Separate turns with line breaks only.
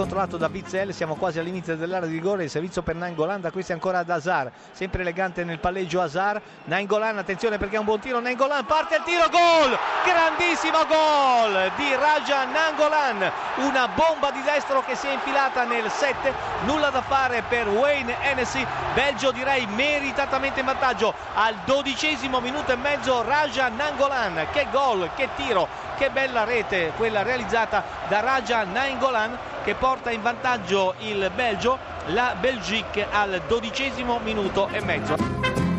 controllato da Witzel, siamo quasi all'inizio dell'area di rigore, il servizio per Nangolan, da questo è ancora ad Hazard, sempre elegante nel palleggio Hazard, Nangolan, attenzione perché è un buon tiro, Nangolan parte il tiro, gol! Grandissimo gol di Raja Nangolan, una bomba di destro che si è infilata nel 7, nulla da fare per Wayne Hennessy, Belgio direi meritatamente in vantaggio al dodicesimo minuto e mezzo Raja Nangolan, che gol, che tiro, che bella rete quella realizzata da Raja Nangolan che porta in vantaggio il Belgio, la Belgique al dodicesimo minuto e mezzo.